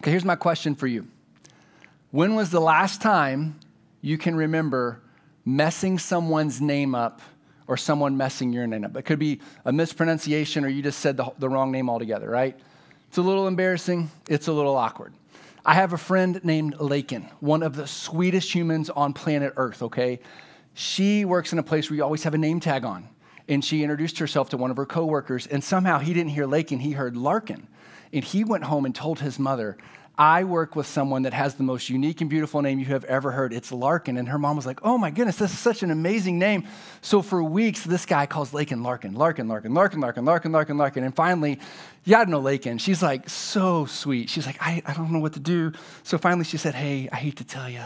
Okay, here's my question for you. When was the last time you can remember messing someone's name up or someone messing your name up? It could be a mispronunciation or you just said the, the wrong name altogether, right? It's a little embarrassing, it's a little awkward. I have a friend named Lakin, one of the sweetest humans on planet Earth, okay? She works in a place where you always have a name tag on. And she introduced herself to one of her coworkers, and somehow he didn't hear Lakin, he heard Larkin. And he went home and told his mother, I work with someone that has the most unique and beautiful name you have ever heard. It's Larkin. And her mom was like, Oh my goodness, this is such an amazing name. So for weeks, this guy calls Lakin Larkin, Larkin, Larkin, Larkin, Larkin, Larkin, Larkin, Larkin. And finally, gotta know Lakin. She's like so sweet. She's like, I, I don't know what to do. So finally she said, Hey, I hate to tell you,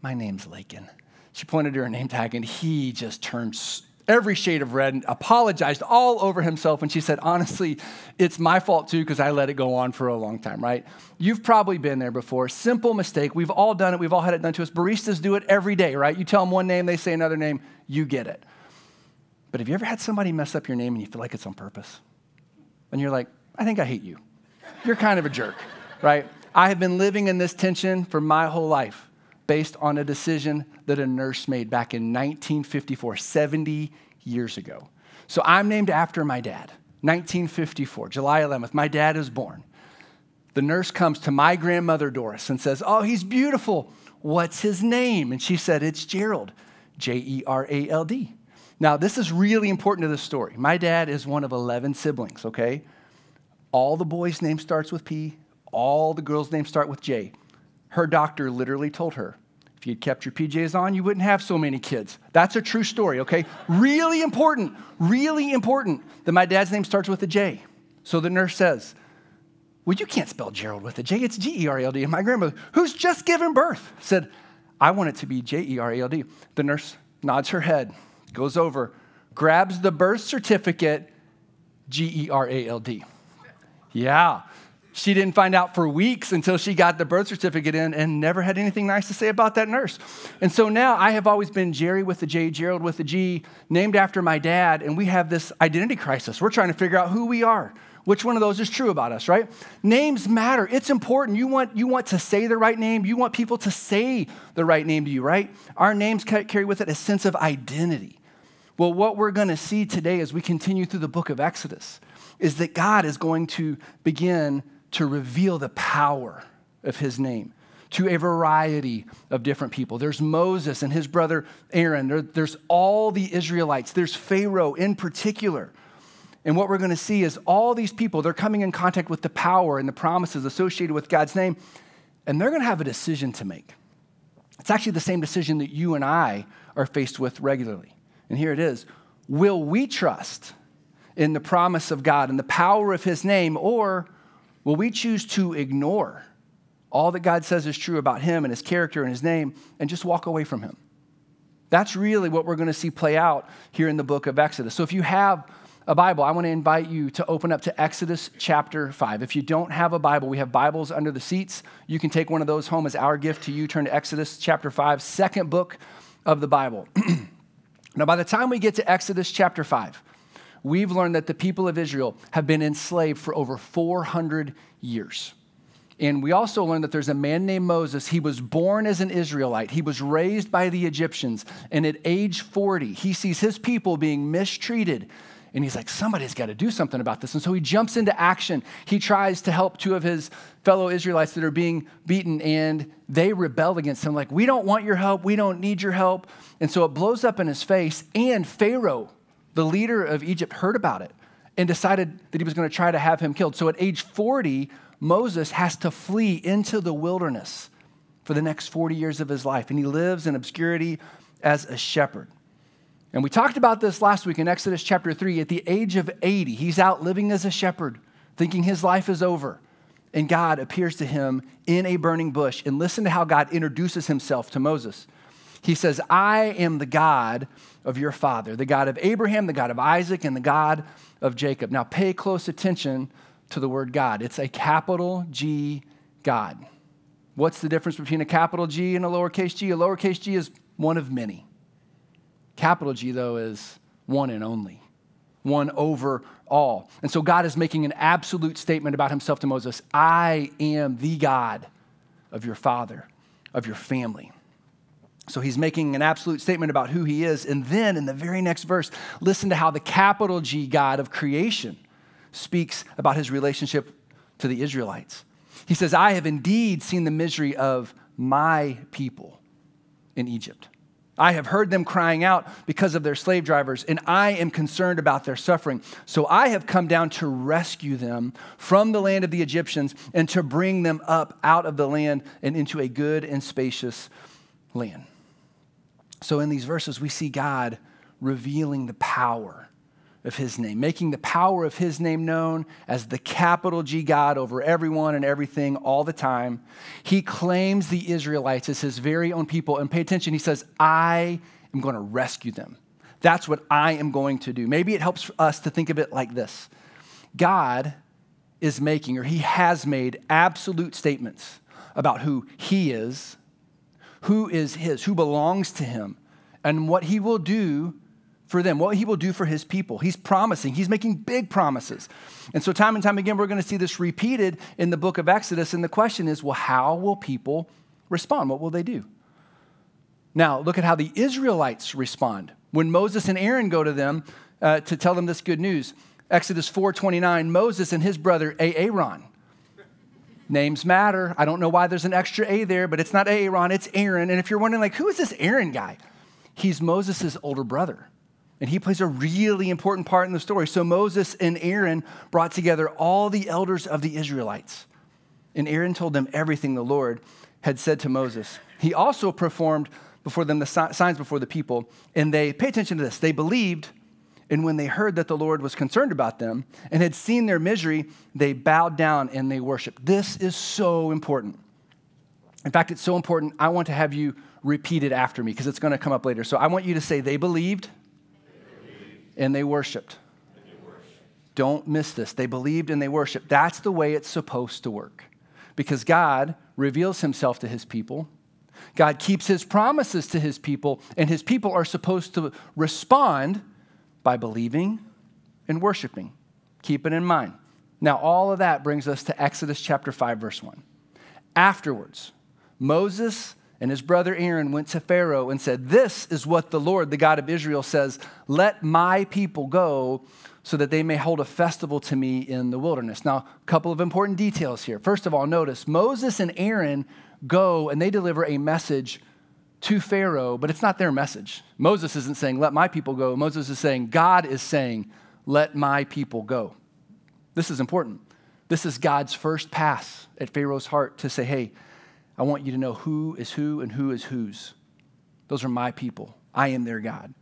my name's Lakin. She pointed to her name tag and he just turned every shade of red and apologized all over himself. And she said, Honestly, it's my fault too, because I let it go on for a long time, right? You've probably been there before. Simple mistake. We've all done it. We've all had it done to us. Baristas do it every day, right? You tell them one name, they say another name, you get it. But have you ever had somebody mess up your name and you feel like it's on purpose? And you're like, I think I hate you. You're kind of a jerk, right? I have been living in this tension for my whole life based on a decision that a nurse made back in 1954, 70 years ago. So I'm named after my dad, 1954, July 11th. My dad is born. The nurse comes to my grandmother, Doris, and says, Oh, he's beautiful. What's his name? And she said, It's Gerald, J E R A L D. Now, this is really important to the story. My dad is one of 11 siblings, okay? All the boys' name starts with P, all the girls' names start with J. Her doctor literally told her, if you'd kept your PJs on, you wouldn't have so many kids. That's a true story, okay? really important, really important that my dad's name starts with a J. So the nurse says, Well, you can't spell Gerald with a J, it's G E R A L D. And my grandmother, who's just given birth, said, I want it to be J E R A L D. The nurse nods her head, goes over, grabs the birth certificate, G E R A L D. Yeah. She didn't find out for weeks until she got the birth certificate in and never had anything nice to say about that nurse. And so now I have always been Jerry with the J, Gerald with the G, named after my dad, and we have this identity crisis. We're trying to figure out who we are. Which one of those is true about us, right? Names matter. It's important. You want, you want to say the right name. You want people to say the right name to you, right? Our names carry with it a sense of identity. Well, what we're going to see today as we continue through the book of Exodus is that God is going to begin to reveal the power of his name to a variety of different people. There's Moses and his brother Aaron. There, there's all the Israelites. There's Pharaoh in particular. And what we're going to see is all these people, they're coming in contact with the power and the promises associated with God's name, and they're going to have a decision to make. It's actually the same decision that you and I are faced with regularly. And here it is Will we trust in the promise of God and the power of his name, or Will we choose to ignore all that God says is true about him and his character and his name and just walk away from him? That's really what we're going to see play out here in the book of Exodus. So if you have a Bible, I want to invite you to open up to Exodus chapter 5. If you don't have a Bible, we have Bibles under the seats. You can take one of those home as our gift to you. Turn to Exodus chapter 5, second book of the Bible. now, by the time we get to Exodus chapter 5, we've learned that the people of Israel have been enslaved for over 400 years. And we also learned that there's a man named Moses. He was born as an Israelite. He was raised by the Egyptians. And at age 40, he sees his people being mistreated. And he's like, somebody's got to do something about this. And so he jumps into action. He tries to help two of his fellow Israelites that are being beaten, and they rebel against him, like, we don't want your help. We don't need your help. And so it blows up in his face. And Pharaoh the leader of Egypt heard about it and decided that he was going to try to have him killed. So at age 40, Moses has to flee into the wilderness for the next 40 years of his life. And he lives in obscurity as a shepherd. And we talked about this last week in Exodus chapter 3. At the age of 80, he's out living as a shepherd, thinking his life is over. And God appears to him in a burning bush. And listen to how God introduces himself to Moses. He says, I am the God of your father, the God of Abraham, the God of Isaac, and the God of Jacob. Now, pay close attention to the word God. It's a capital G God. What's the difference between a capital G and a lowercase g? A lowercase g is one of many. Capital G, though, is one and only. one over all. And so God is making an absolute statement about himself to Moses I am the God of your father, of your family. So he's making an absolute statement about who he is. And then in the very next verse, listen to how the capital G God of creation speaks about his relationship to the Israelites. He says, I have indeed seen the misery of my people in Egypt. I have heard them crying out because of their slave drivers, and I am concerned about their suffering. So I have come down to rescue them from the land of the Egyptians and to bring them up out of the land and into a good and spacious land. So in these verses, we see God revealing the power of his name, making the power of his name known as the capital G God over everyone and everything all the time. He claims the Israelites as his very own people. And pay attention, he says, I am going to rescue them. That's what I am going to do. Maybe it helps us to think of it like this God is making, or he has made, absolute statements about who he is, who is his, who belongs to him, and what he will do for them, what he will do for his people. He's promising, he's making big promises. And so, time and time again, we're going to see this repeated in the book of Exodus. And the question is well, how will people respond? What will they do? Now, look at how the Israelites respond. When Moses and Aaron go to them uh, to tell them this good news, Exodus 4:29, Moses and his brother Aaron. Names matter. I don't know why there's an extra A there, but it's not Aaron, it's Aaron. And if you're wondering, like, who is this Aaron guy? He's Moses' older brother. And he plays a really important part in the story. So Moses and Aaron brought together all the elders of the Israelites. And Aaron told them everything the Lord had said to Moses. He also performed before them the signs before the people. And they, pay attention to this, they believed. And when they heard that the Lord was concerned about them and had seen their misery, they bowed down and they worshiped. This is so important. In fact, it's so important, I want to have you repeat it after me because it's going to come up later. So I want you to say, they believed and they worshiped. Don't miss this. They believed and they worshiped. That's the way it's supposed to work. Because God reveals himself to his people. God keeps his promises to his people, and his people are supposed to respond by believing and worshiping. Keep it in mind. Now, all of that brings us to Exodus chapter 5, verse 1. Afterwards, Moses and his brother Aaron went to Pharaoh and said, This is what the Lord, the God of Israel, says Let my people go so that they may hold a festival to me in the wilderness. Now, a couple of important details here. First of all, notice Moses and Aaron go and they deliver a message to Pharaoh, but it's not their message. Moses isn't saying, Let my people go. Moses is saying, God is saying, Let my people go. This is important. This is God's first pass at Pharaoh's heart to say, Hey, I want you to know who is who and who is whose. Those are my people. I am their God.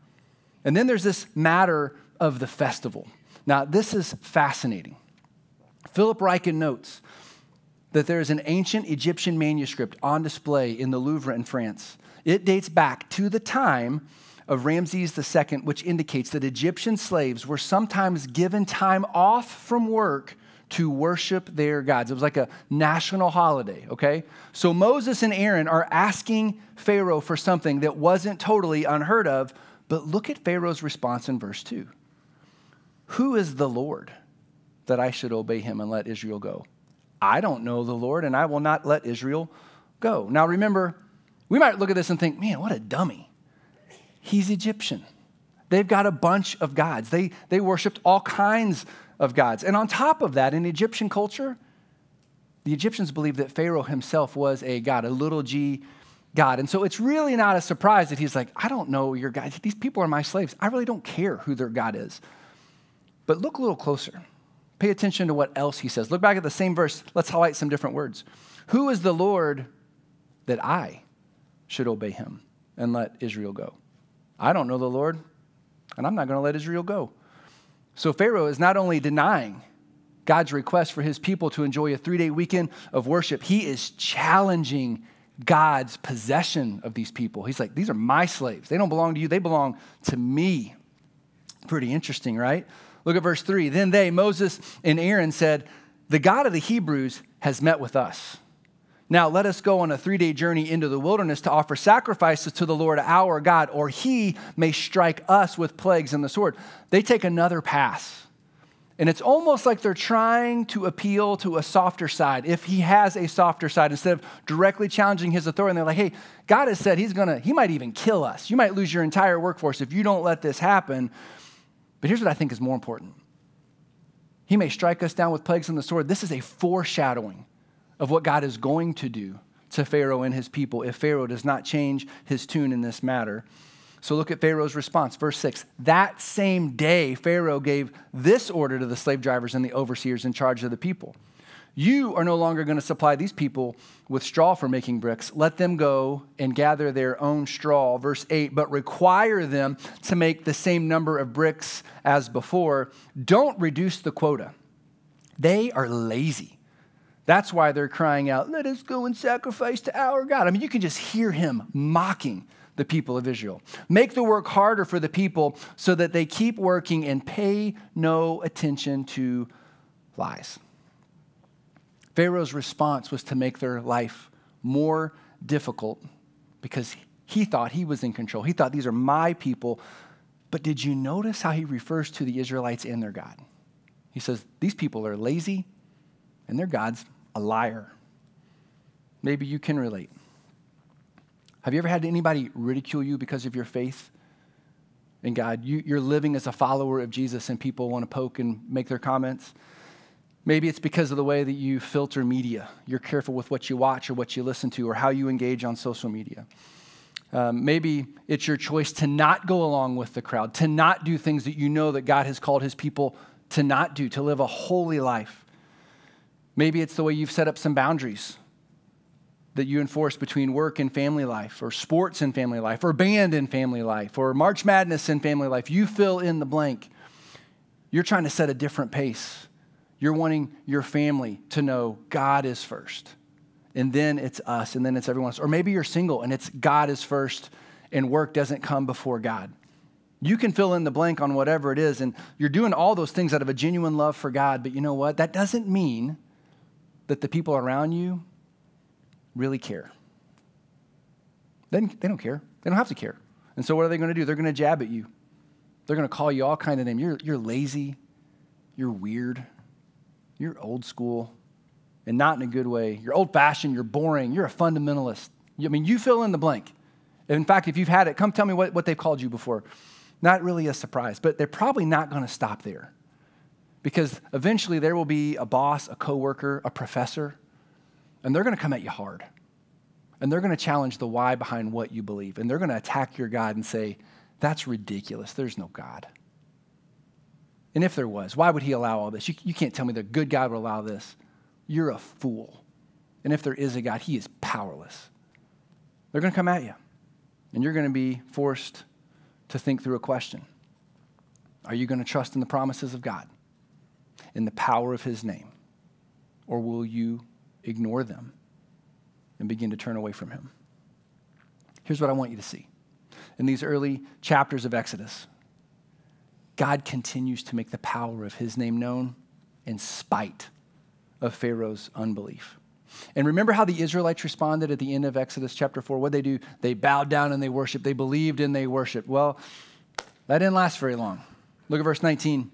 And then there's this matter of the festival. Now, this is fascinating. Philip Ryken notes that there is an ancient Egyptian manuscript on display in the Louvre in France. It dates back to the time of Ramses II, which indicates that Egyptian slaves were sometimes given time off from work to worship their gods. It was like a national holiday, okay? So Moses and Aaron are asking Pharaoh for something that wasn't totally unheard of, but look at Pharaoh's response in verse 2. Who is the Lord that I should obey him and let Israel go? I don't know the Lord, and I will not let Israel go. Now remember, we might look at this and think, man, what a dummy. He's Egyptian. They've got a bunch of gods. They, they worshiped all kinds of gods. And on top of that, in Egyptian culture, the Egyptians believed that Pharaoh himself was a god, a little g God. And so it's really not a surprise that he's like, I don't know your God. These people are my slaves. I really don't care who their God is. But look a little closer. Pay attention to what else he says. Look back at the same verse. Let's highlight some different words. Who is the Lord that I should obey him and let Israel go? I don't know the Lord, and I'm not going to let Israel go. So Pharaoh is not only denying God's request for his people to enjoy a three day weekend of worship, he is challenging God's possession of these people. He's like, These are my slaves. They don't belong to you, they belong to me. Pretty interesting, right? Look at verse three. Then they, Moses and Aaron, said, The God of the Hebrews has met with us. Now let us go on a three day journey into the wilderness to offer sacrifices to the Lord our God, or he may strike us with plagues and the sword. They take another pass. And it's almost like they're trying to appeal to a softer side, if he has a softer side, instead of directly challenging his authority. And they're like, hey, God has said he's gonna, he might even kill us. You might lose your entire workforce if you don't let this happen. But here's what I think is more important He may strike us down with plagues and the sword. This is a foreshadowing of what God is going to do to Pharaoh and his people if Pharaoh does not change his tune in this matter. So look at Pharaoh's response. Verse 6 That same day, Pharaoh gave this order to the slave drivers and the overseers in charge of the people You are no longer going to supply these people with straw for making bricks. Let them go and gather their own straw. Verse 8 But require them to make the same number of bricks as before. Don't reduce the quota. They are lazy. That's why they're crying out, Let us go and sacrifice to our God. I mean, you can just hear him mocking the people of Israel. Make the work harder for the people so that they keep working and pay no attention to lies. Pharaoh's response was to make their life more difficult because he thought he was in control. He thought, These are my people. But did you notice how he refers to the Israelites and their God? He says, These people are lazy and their God's a liar. Maybe you can relate. Have you ever had anybody ridicule you because of your faith in God? You, are living as a follower of Jesus and people want to poke and make their comments. Maybe it's because of the way that you filter media. You're careful with what you watch or what you listen to or how you engage on social media. Um, maybe it's your choice to not go along with the crowd, to not do things that you know that God has called his people to not do, to live a holy life. Maybe it's the way you've set up some boundaries that you enforce between work and family life, or sports and family life, or band and family life, or March Madness and family life. You fill in the blank. You're trying to set a different pace. You're wanting your family to know God is first, and then it's us, and then it's everyone else. Or maybe you're single and it's God is first, and work doesn't come before God. You can fill in the blank on whatever it is, and you're doing all those things out of a genuine love for God, but you know what? That doesn't mean that the people around you really care. They, they don't care. They don't have to care. And so what are they going to do? They're going to jab at you. They're going to call you all kind of names. You're, you're lazy. You're weird. You're old school and not in a good way. You're old fashioned. You're boring. You're a fundamentalist. I mean, you fill in the blank. In fact, if you've had it, come tell me what, what they've called you before. Not really a surprise, but they're probably not going to stop there because eventually there will be a boss, a coworker, a professor, and they're going to come at you hard. And they're going to challenge the why behind what you believe. And they're going to attack your God and say, that's ridiculous. There's no God. And if there was, why would he allow all this? You, you can't tell me the good God would allow this. You're a fool. And if there is a God, he is powerless. They're going to come at you. And you're going to be forced to think through a question Are you going to trust in the promises of God? In the power of his name? Or will you ignore them and begin to turn away from him? Here's what I want you to see. In these early chapters of Exodus, God continues to make the power of his name known in spite of Pharaoh's unbelief. And remember how the Israelites responded at the end of Exodus chapter 4? What they do? They bowed down and they worshiped. They believed and they worshiped. Well, that didn't last very long. Look at verse 19.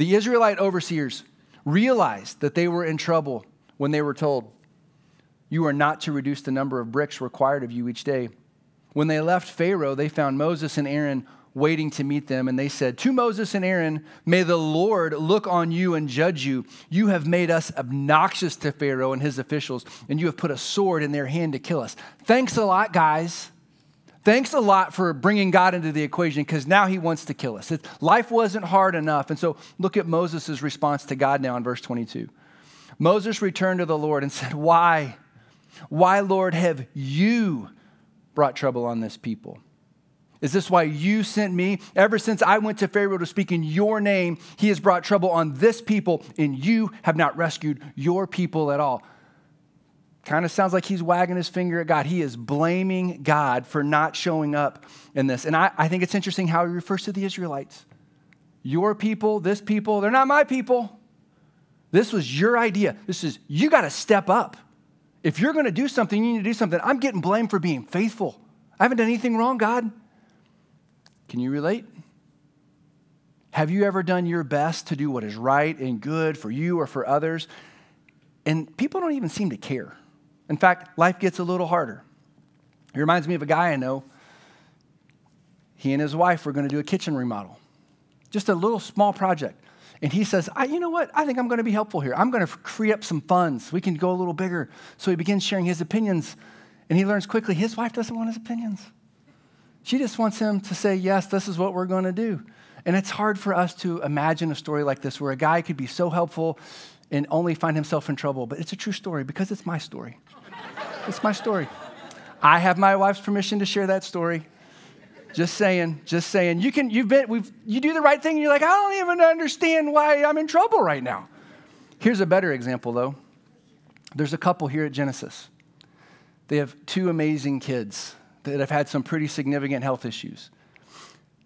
The Israelite overseers realized that they were in trouble when they were told, You are not to reduce the number of bricks required of you each day. When they left Pharaoh, they found Moses and Aaron waiting to meet them, and they said, To Moses and Aaron, may the Lord look on you and judge you. You have made us obnoxious to Pharaoh and his officials, and you have put a sword in their hand to kill us. Thanks a lot, guys. Thanks a lot for bringing God into the equation because now he wants to kill us. Life wasn't hard enough. And so look at Moses' response to God now in verse 22. Moses returned to the Lord and said, Why? Why, Lord, have you brought trouble on this people? Is this why you sent me? Ever since I went to Pharaoh to speak in your name, he has brought trouble on this people, and you have not rescued your people at all. Kind of sounds like he's wagging his finger at God. He is blaming God for not showing up in this. And I, I think it's interesting how he refers to the Israelites. Your people, this people, they're not my people. This was your idea. This is, you got to step up If you're going to do something, you need to do something. I'm getting blamed for being faithful. I haven't done anything wrong, God. Can you relate? Have you ever done your best to do what is right and good for you or for others? And people don't even seem to care. In fact, life gets a little harder. It reminds me of a guy I know. He and his wife were going to do a kitchen remodel, just a little small project. And he says, You know what? I think I'm going to be helpful here. I'm going to free up some funds. We can go a little bigger. So he begins sharing his opinions. And he learns quickly his wife doesn't want his opinions. She just wants him to say, Yes, this is what we're going to do. And it's hard for us to imagine a story like this where a guy could be so helpful and only find himself in trouble. But it's a true story because it's my story. It's my story. I have my wife's permission to share that story. Just saying, just saying. You can, you've been, we've, you do the right thing, and you're like, I don't even understand why I'm in trouble right now. Here's a better example, though. There's a couple here at Genesis. They have two amazing kids that have had some pretty significant health issues.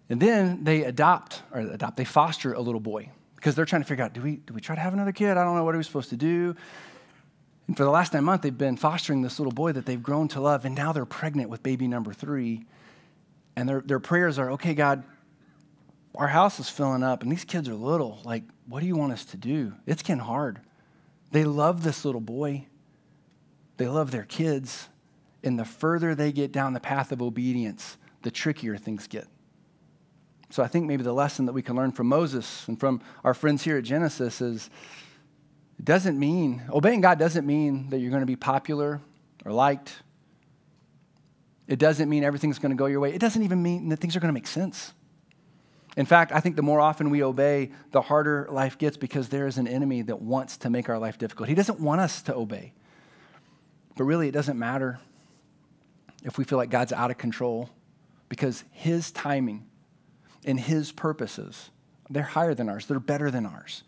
And then they adopt, or adopt, they foster a little boy because they're trying to figure out do we, do we try to have another kid? I don't know what are we supposed to do. And for the last nine months, they've been fostering this little boy that they've grown to love, and now they're pregnant with baby number three. And their, their prayers are, okay, God, our house is filling up, and these kids are little. Like, what do you want us to do? It's getting hard. They love this little boy, they love their kids. And the further they get down the path of obedience, the trickier things get. So I think maybe the lesson that we can learn from Moses and from our friends here at Genesis is it doesn't mean, obeying God doesn't mean that you're going to be popular or liked it doesn't mean everything's going to go your way. It doesn't even mean that things are going to make sense. In fact, I think the more often we obey, the harder life gets because there is an enemy that wants to make our life difficult. He doesn't want us to obey. But really, it doesn't matter if we feel like God's out of control because His timing and His purposes, they're higher than ours, they're better than ours.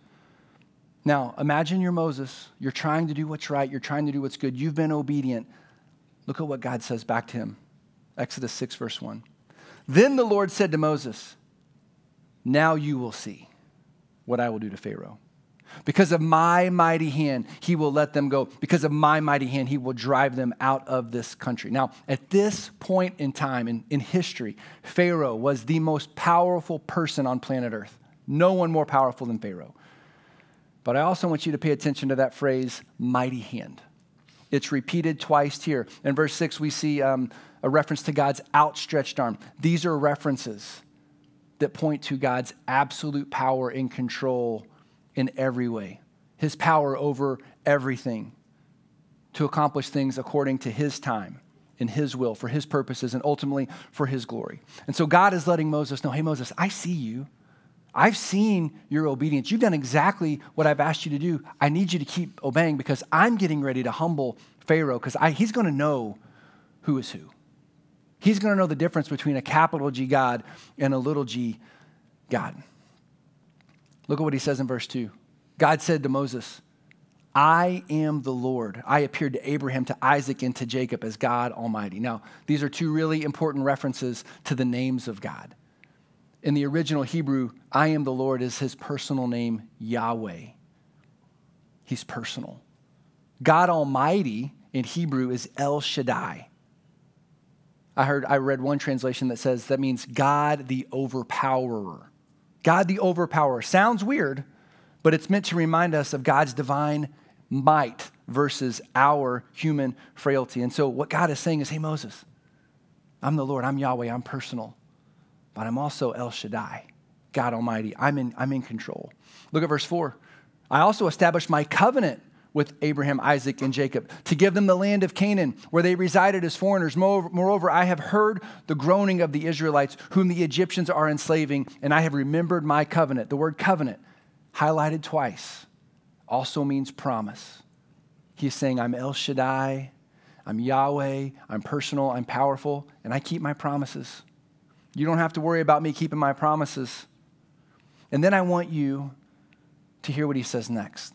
Now, imagine you're Moses. You're trying to do what's right, you're trying to do what's good, you've been obedient. Look at what God says back to him Exodus 6, verse 1. Then the Lord said to Moses, Now you will see what I will do to Pharaoh. Because of my mighty hand, he will let them go. Because of my mighty hand, he will drive them out of this country. Now, at this point in time in, in history, Pharaoh was the most powerful person on planet Earth. No one more powerful than Pharaoh. But I also want you to pay attention to that phrase, mighty hand. It's repeated twice here. In verse 6, we see um, a reference to God's outstretched arm. These are references that point to God's absolute power and control in every way, his power over everything to accomplish things according to his time in his will, for his purposes, and ultimately for his glory. And so God is letting Moses know hey, Moses, I see you. I've seen your obedience. You've done exactly what I've asked you to do. I need you to keep obeying because I'm getting ready to humble Pharaoh because he's going to know who is who. He's going to know the difference between a capital G God and a little g God. Look at what he says in verse 2. God said to Moses, I am the Lord. I appeared to Abraham, to Isaac, and to Jacob as God Almighty. Now, these are two really important references to the names of God. In the original Hebrew, I am the Lord is his personal name, Yahweh. He's personal. God Almighty in Hebrew is El Shaddai. I heard I read one translation that says that means God the overpowerer. God the overpowerer. Sounds weird, but it's meant to remind us of God's divine might versus our human frailty. And so what God is saying is, hey Moses, I'm the Lord, I'm Yahweh, I'm personal but I'm also El Shaddai, God Almighty. I'm in, I'm in control. Look at verse 4. I also established my covenant with Abraham, Isaac, and Jacob to give them the land of Canaan where they resided as foreigners. Moreover, I have heard the groaning of the Israelites, whom the Egyptians are enslaving, and I have remembered my covenant. The word covenant, highlighted twice, also means promise. He's saying, I'm El Shaddai, I'm Yahweh, I'm personal, I'm powerful, and I keep my promises. You don't have to worry about me keeping my promises. And then I want you to hear what he says next.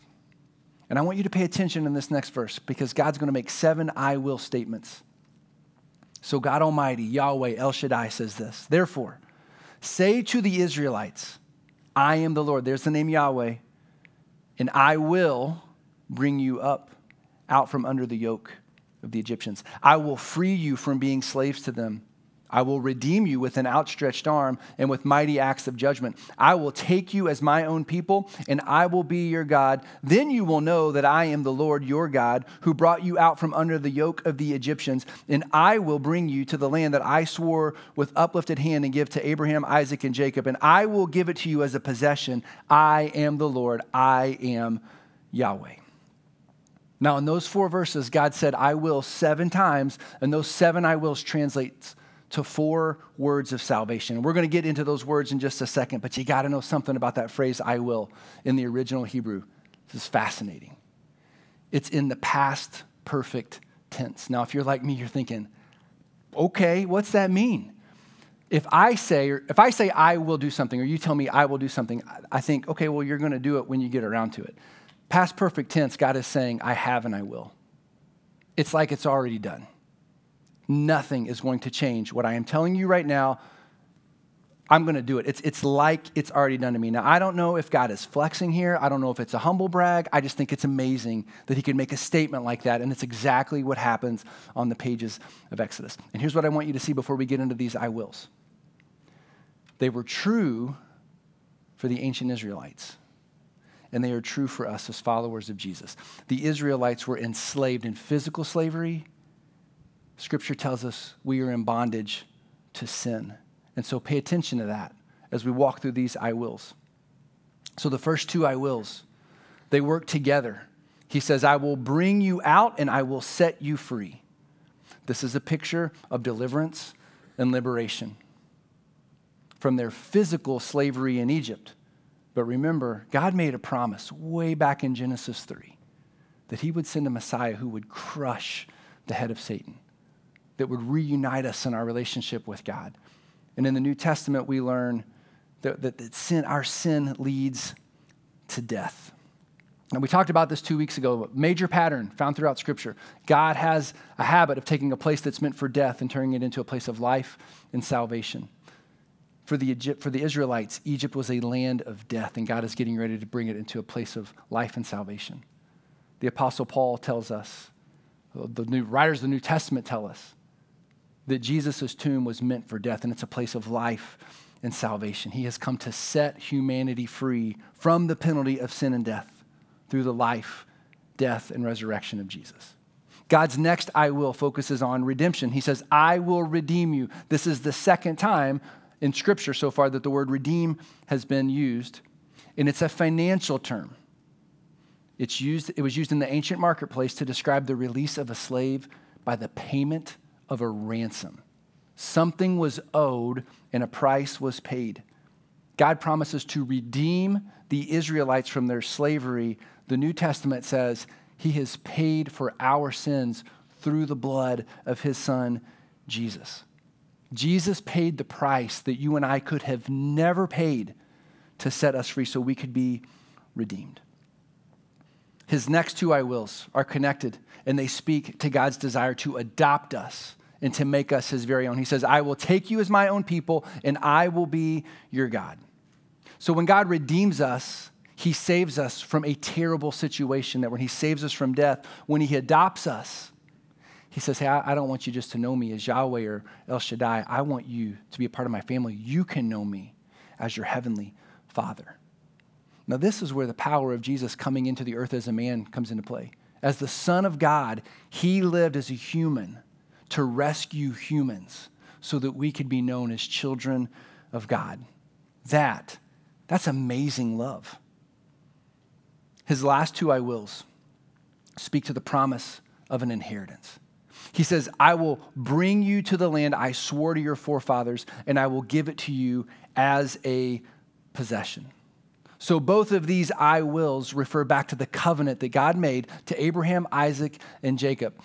And I want you to pay attention in this next verse because God's going to make seven I will statements. So, God Almighty, Yahweh, El Shaddai says this Therefore, say to the Israelites, I am the Lord. There's the name Yahweh, and I will bring you up out from under the yoke of the Egyptians. I will free you from being slaves to them. I will redeem you with an outstretched arm and with mighty acts of judgment. I will take you as my own people, and I will be your God. Then you will know that I am the Lord your God, who brought you out from under the yoke of the Egyptians, and I will bring you to the land that I swore with uplifted hand and give to Abraham, Isaac, and Jacob, and I will give it to you as a possession. I am the Lord, I am Yahweh. Now, in those four verses, God said, I will seven times, and those seven I wills translates to four words of salvation. We're going to get into those words in just a second, but you got to know something about that phrase, I will, in the original Hebrew. This is fascinating. It's in the past perfect tense. Now, if you're like me, you're thinking, okay, what's that mean? If I say, if I say I will do something, or you tell me I will do something, I think, okay, well, you're going to do it when you get around to it. Past perfect tense, God is saying, I have and I will. It's like it's already done nothing is going to change. What I am telling you right now, I'm going to do it. It's, it's like it's already done to me. Now, I don't know if God is flexing here. I don't know if it's a humble brag. I just think it's amazing that he could make a statement like that. And it's exactly what happens on the pages of Exodus. And here's what I want you to see before we get into these I wills they were true for the ancient Israelites. And they are true for us as followers of Jesus. The Israelites were enslaved in physical slavery Scripture tells us we are in bondage to sin. And so pay attention to that as we walk through these I wills. So the first two I wills, they work together. He says, I will bring you out and I will set you free. This is a picture of deliverance and liberation from their physical slavery in Egypt. But remember, God made a promise way back in Genesis 3 that he would send a Messiah who would crush the head of Satan that would reunite us in our relationship with God. And in the New Testament, we learn that, that, that sin, our sin leads to death. And we talked about this two weeks ago, a major pattern found throughout Scripture. God has a habit of taking a place that's meant for death and turning it into a place of life and salvation. For the, Egypt, for the Israelites, Egypt was a land of death, and God is getting ready to bring it into a place of life and salvation. The Apostle Paul tells us, the new writers of the New Testament tell us, that Jesus' tomb was meant for death, and it's a place of life and salvation. He has come to set humanity free from the penalty of sin and death through the life, death, and resurrection of Jesus. God's next I will focuses on redemption. He says, I will redeem you. This is the second time in Scripture so far that the word redeem has been used, and it's a financial term. It's used, it was used in the ancient marketplace to describe the release of a slave by the payment of a ransom. Something was owed and a price was paid. God promises to redeem the Israelites from their slavery. The New Testament says he has paid for our sins through the blood of his son, Jesus. Jesus paid the price that you and I could have never paid to set us free so we could be redeemed. His next two I wills are connected and they speak to God's desire to adopt us and to make us his very own. He says, I will take you as my own people, and I will be your God. So when God redeems us, he saves us from a terrible situation that when he saves us from death, when he adopts us, he says, Hey, I don't want you just to know me as Yahweh or El Shaddai. I want you to be a part of my family. You can know me as your heavenly Father. Now, this is where the power of Jesus coming into the earth as a man comes into play. As the Son of God, he lived as a human to rescue humans so that we could be known as children of God. That, that's amazing love. His last two I wills speak to the promise of an inheritance. He says, I will bring you to the land I swore to your forefathers, and I will give it to you as a possession. So both of these I wills refer back to the covenant that God made to Abraham, Isaac, and Jacob.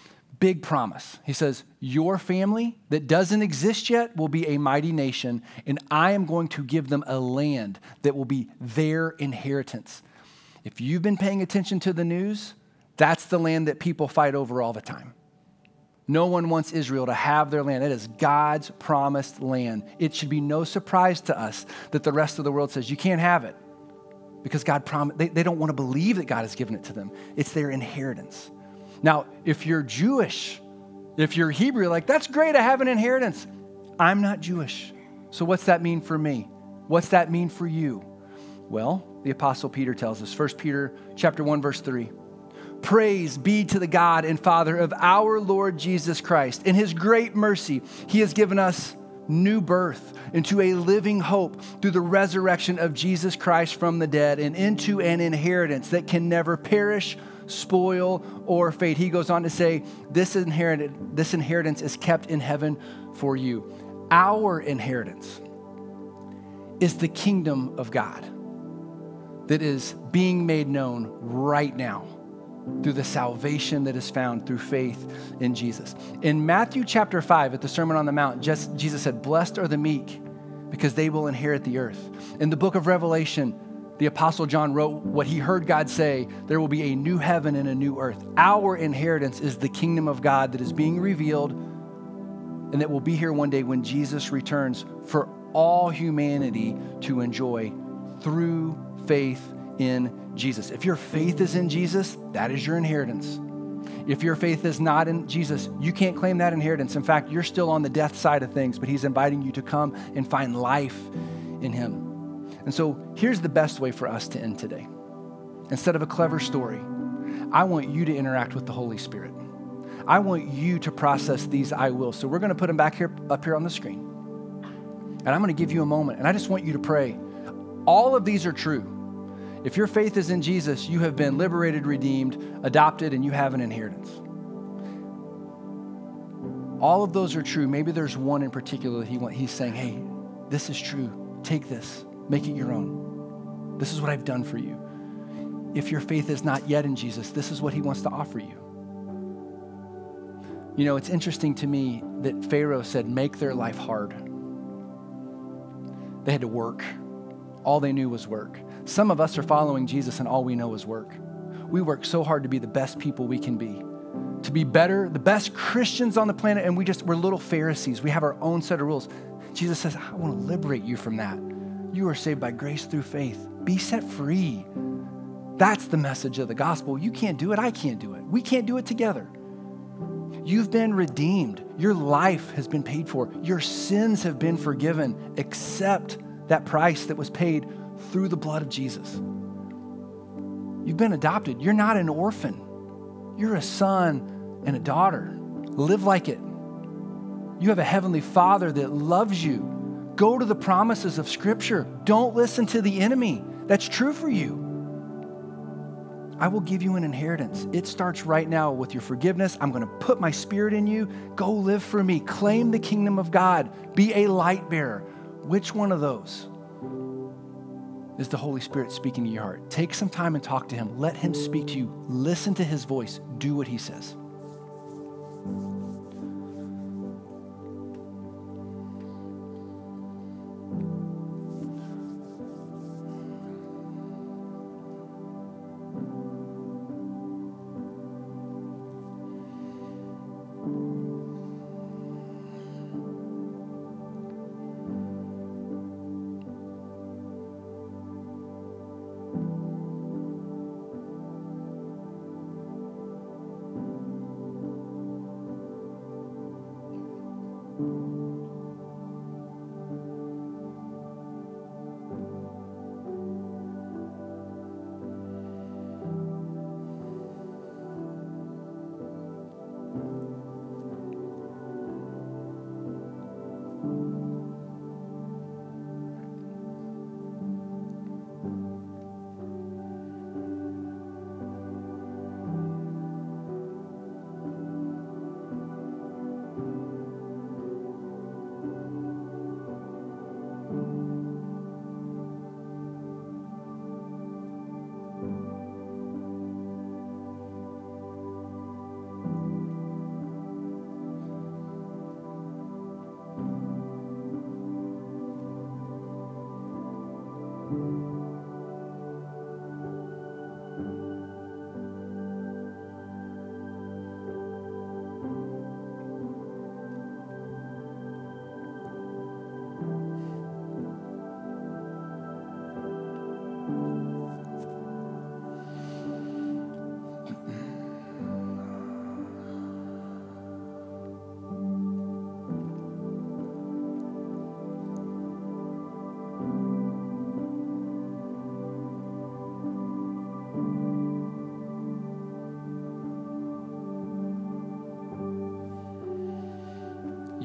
Big promise. He says, Your family that doesn't exist yet will be a mighty nation, and I am going to give them a land that will be their inheritance. If you've been paying attention to the news, that's the land that people fight over all the time. No one wants Israel to have their land. It is God's promised land. It should be no surprise to us that the rest of the world says, You can't have it because God promised, they, they don't want to believe that God has given it to them. It's their inheritance. Now, if you're Jewish If you're Hebrew, like, that's great, I have an inheritance. I'm not Jewish. So what's that mean for me? What's that mean for you? Well, the apostle Peter tells us, 1 Peter chapter 1 verse 3. Praise be to the God and Father of our Lord Jesus Christ. In his great mercy, he has given us new birth into a living hope through the resurrection of Jesus Christ from the dead and into an inheritance that can never perish, spoil, or fade. He goes on to say, This inheritance, this inheritance is kept in heaven for you. Our inheritance is the kingdom of God that is being made known right now through the salvation that is found through faith in Jesus. In Matthew chapter 5, at the Sermon on the Mount, Jesus said, Blessed are the meek, because they will inherit the earth. In the book of Revelation, the Apostle John wrote what he heard God say there will be a new heaven and a new earth. Our inheritance is the kingdom of God that is being revealed and that will be here one day when Jesus returns for all humanity to enjoy through faith in Jesus. If your faith is in Jesus, that is your inheritance. If your faith is not in Jesus, you can't claim that inheritance. In fact, you're still on the death side of things, but He's inviting you to come and find life in Him. And so here's the best way for us to end today. Instead of a clever story, I want you to interact with the Holy Spirit. I want you to process these I will. So we're going to put them back here up here on the screen. And I'm going to give you a moment and I just want you to pray. All of these are true. If your faith is in Jesus, you have been liberated, redeemed, adopted, and you have an inheritance. All of those are true. Maybe there's one in particular that he he's saying, hey, this is true. Take this, make it your own. This is what I've done for you. If your faith is not yet in Jesus, this is what he wants to offer you. You know, it's interesting to me that Pharaoh said, make their life hard. They had to work. All they knew was work. Some of us are following Jesus and all we know is work. We work so hard to be the best people we can be, to be better, the best Christians on the planet, and we just, we're little Pharisees. We have our own set of rules. Jesus says, I want to liberate you from that. You are saved by grace through faith. Be set free. That's the message of the gospel. You can't do it. I can't do it. We can't do it together. You've been redeemed. Your life has been paid for. Your sins have been forgiven. Accept that price that was paid through the blood of Jesus. You've been adopted. You're not an orphan, you're a son and a daughter. Live like it. You have a heavenly father that loves you. Go to the promises of Scripture. Don't listen to the enemy. That's true for you. I will give you an inheritance. It starts right now with your forgiveness. I'm going to put my spirit in you. Go live for me. Claim the kingdom of God. Be a light bearer. Which one of those? is the Holy Spirit speaking to your heart. Take some time and talk to Him. Let Him speak to you. Listen to His voice. Do what He says.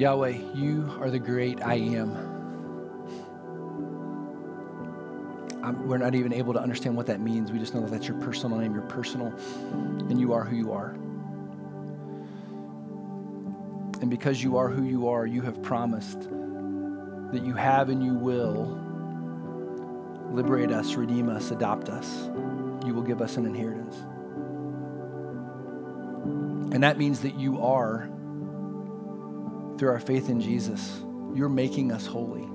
Yahweh, you are the great I am. I'm, we're not even able to understand what that means. We just know that that's your personal name. You're personal, and you are who you are. And because you are who you are, you have promised that you have and you will liberate us, redeem us, adopt us. You will give us an inheritance. And that means that you are through our faith in Jesus, you're making us holy.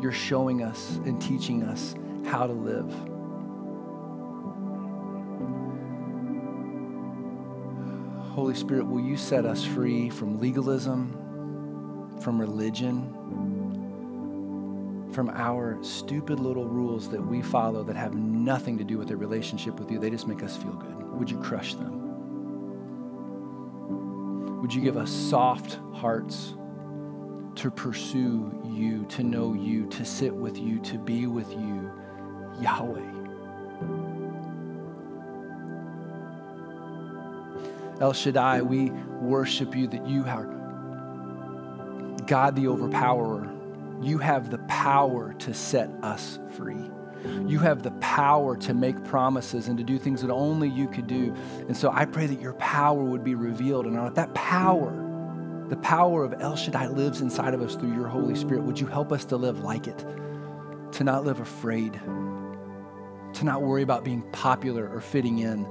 You're showing us and teaching us how to live. Holy Spirit, will you set us free from legalism, from religion, from our stupid little rules that we follow that have nothing to do with a relationship with you? They just make us feel good. Would you crush them? Would you give us soft hearts to pursue you, to know you, to sit with you, to be with you, Yahweh? El Shaddai, we worship you that you are God the overpowerer. You have the power to set us free. You have the power to make promises and to do things that only you could do. And so I pray that your power would be revealed. And that power, the power of El Shaddai lives inside of us through your Holy Spirit. Would you help us to live like it? To not live afraid, to not worry about being popular or fitting in.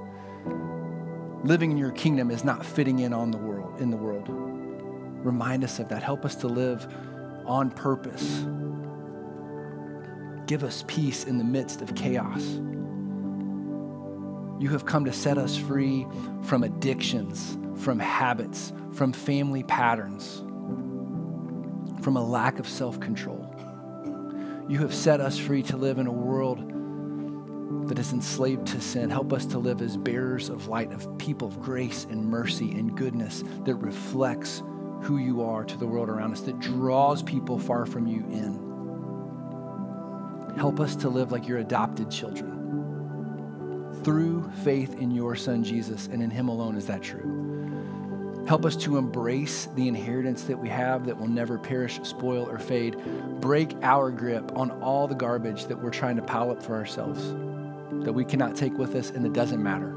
Living in your kingdom is not fitting in on the world, in the world. Remind us of that. Help us to live on purpose Give us peace in the midst of chaos. You have come to set us free from addictions, from habits, from family patterns, from a lack of self control. You have set us free to live in a world that is enslaved to sin. Help us to live as bearers of light, of people of grace and mercy and goodness that reflects who you are to the world around us, that draws people far from you in. Help us to live like your adopted children. Through faith in your Son, Jesus, and in Him alone is that true. Help us to embrace the inheritance that we have that will never perish, spoil, or fade. Break our grip on all the garbage that we're trying to pile up for ourselves, that we cannot take with us and it doesn't matter.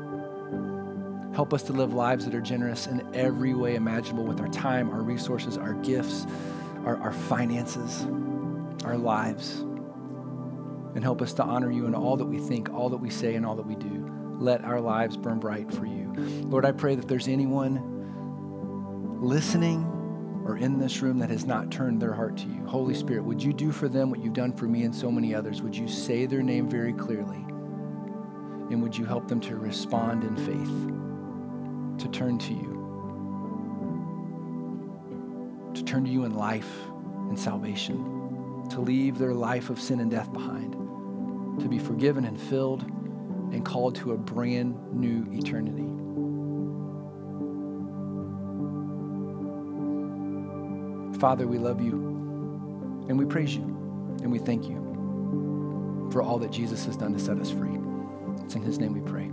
Help us to live lives that are generous in every way imaginable with our time, our resources, our gifts, our, our finances, our lives and help us to honor you in all that we think, all that we say, and all that we do. Let our lives burn bright for you. Lord, I pray that there's anyone listening or in this room that has not turned their heart to you. Holy Spirit, would you do for them what you've done for me and so many others? Would you say their name very clearly? And would you help them to respond in faith, to turn to you, to turn to you in life and salvation, to leave their life of sin and death behind? To be forgiven and filled and called to a brand new eternity. Father, we love you and we praise you and we thank you for all that Jesus has done to set us free. It's in his name we pray.